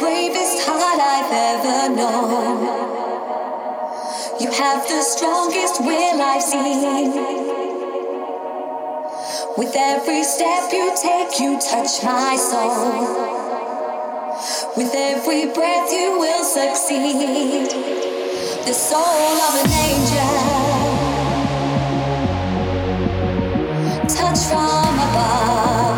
Bravest heart I've ever known. You have the strongest will I've seen. With every step you take, you touch my soul. With every breath, you will succeed. The soul of an angel. Touch from above.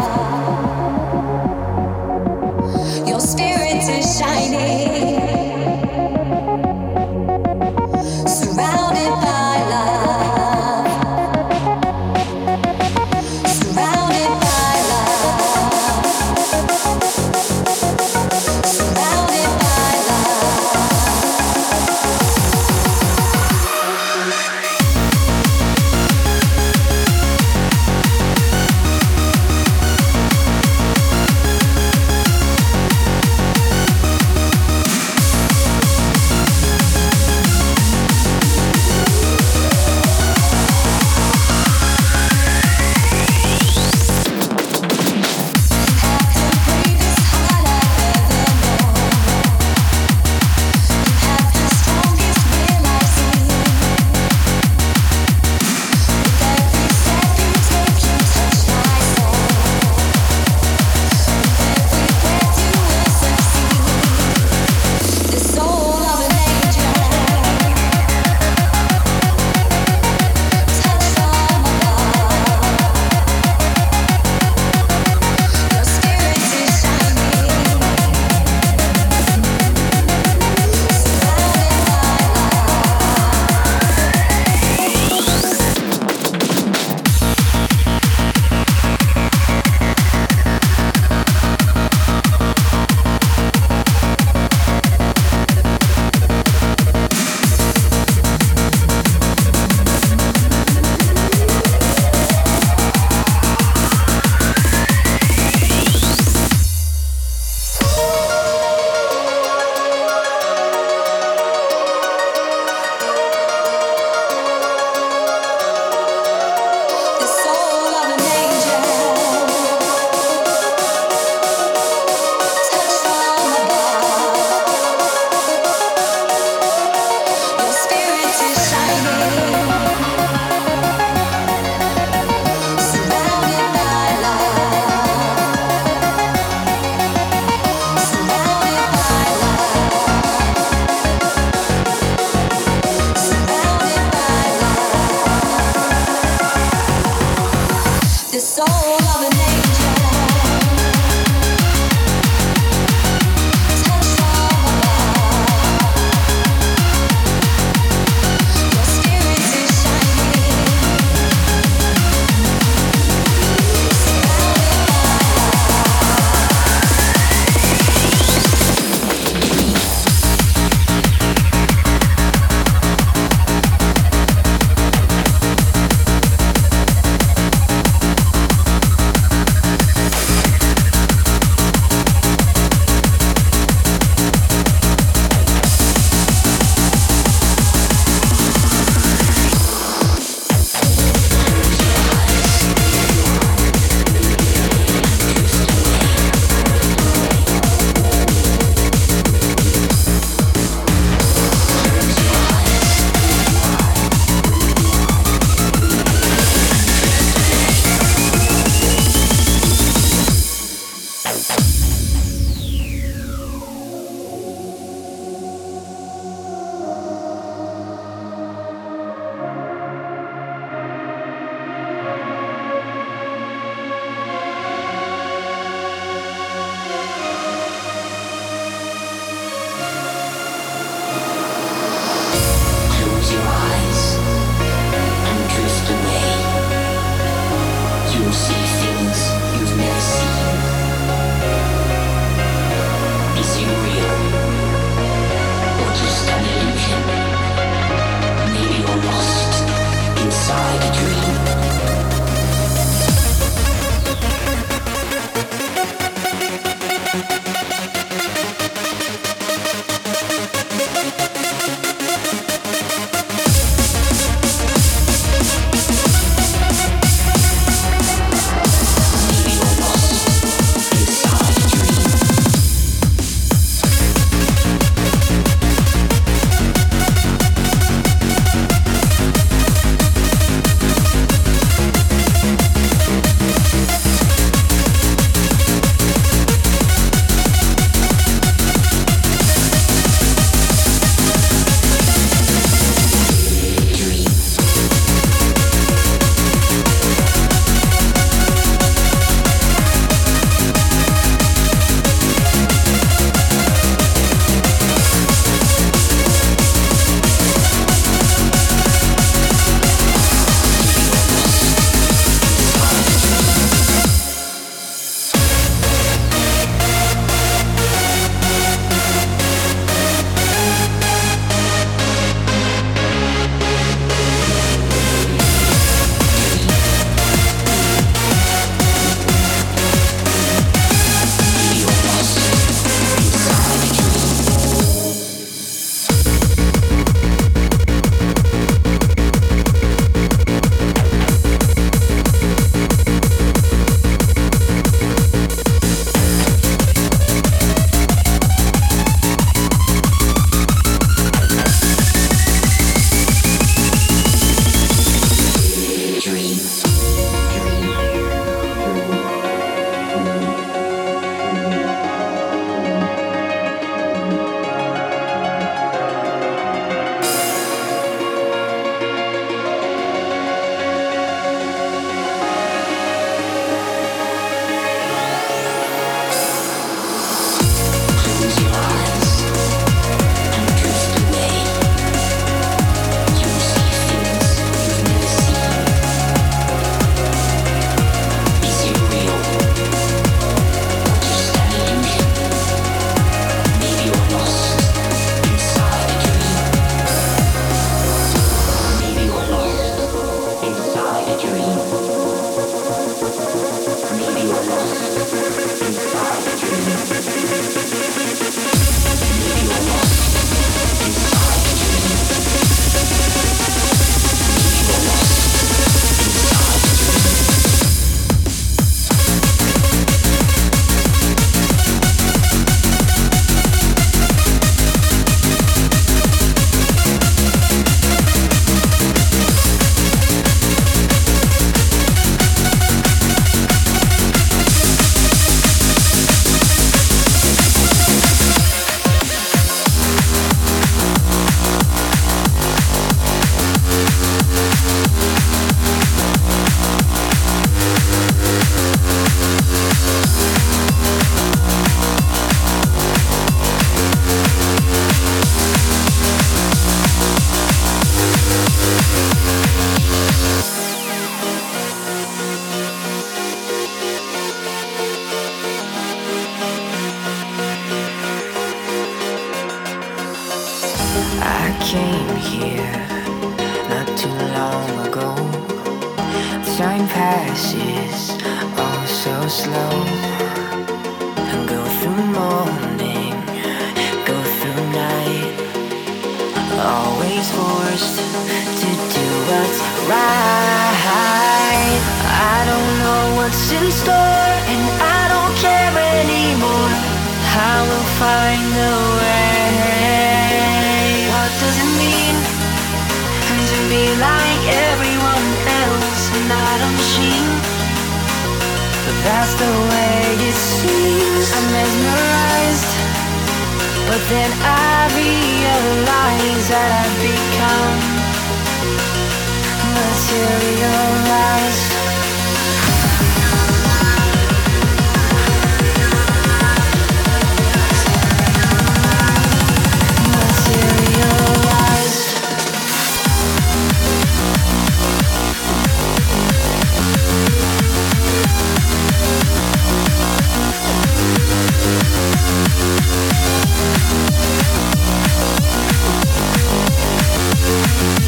Like everyone else, not a machine? But that's the way it seems. I'm mesmerized, but then I realize that I've become. Materialized.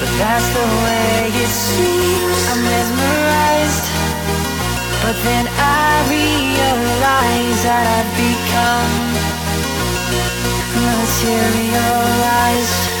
But that's the way it seems. I'm mesmerized, but then I realize that I've become materialized. Materialized.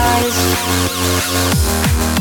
Música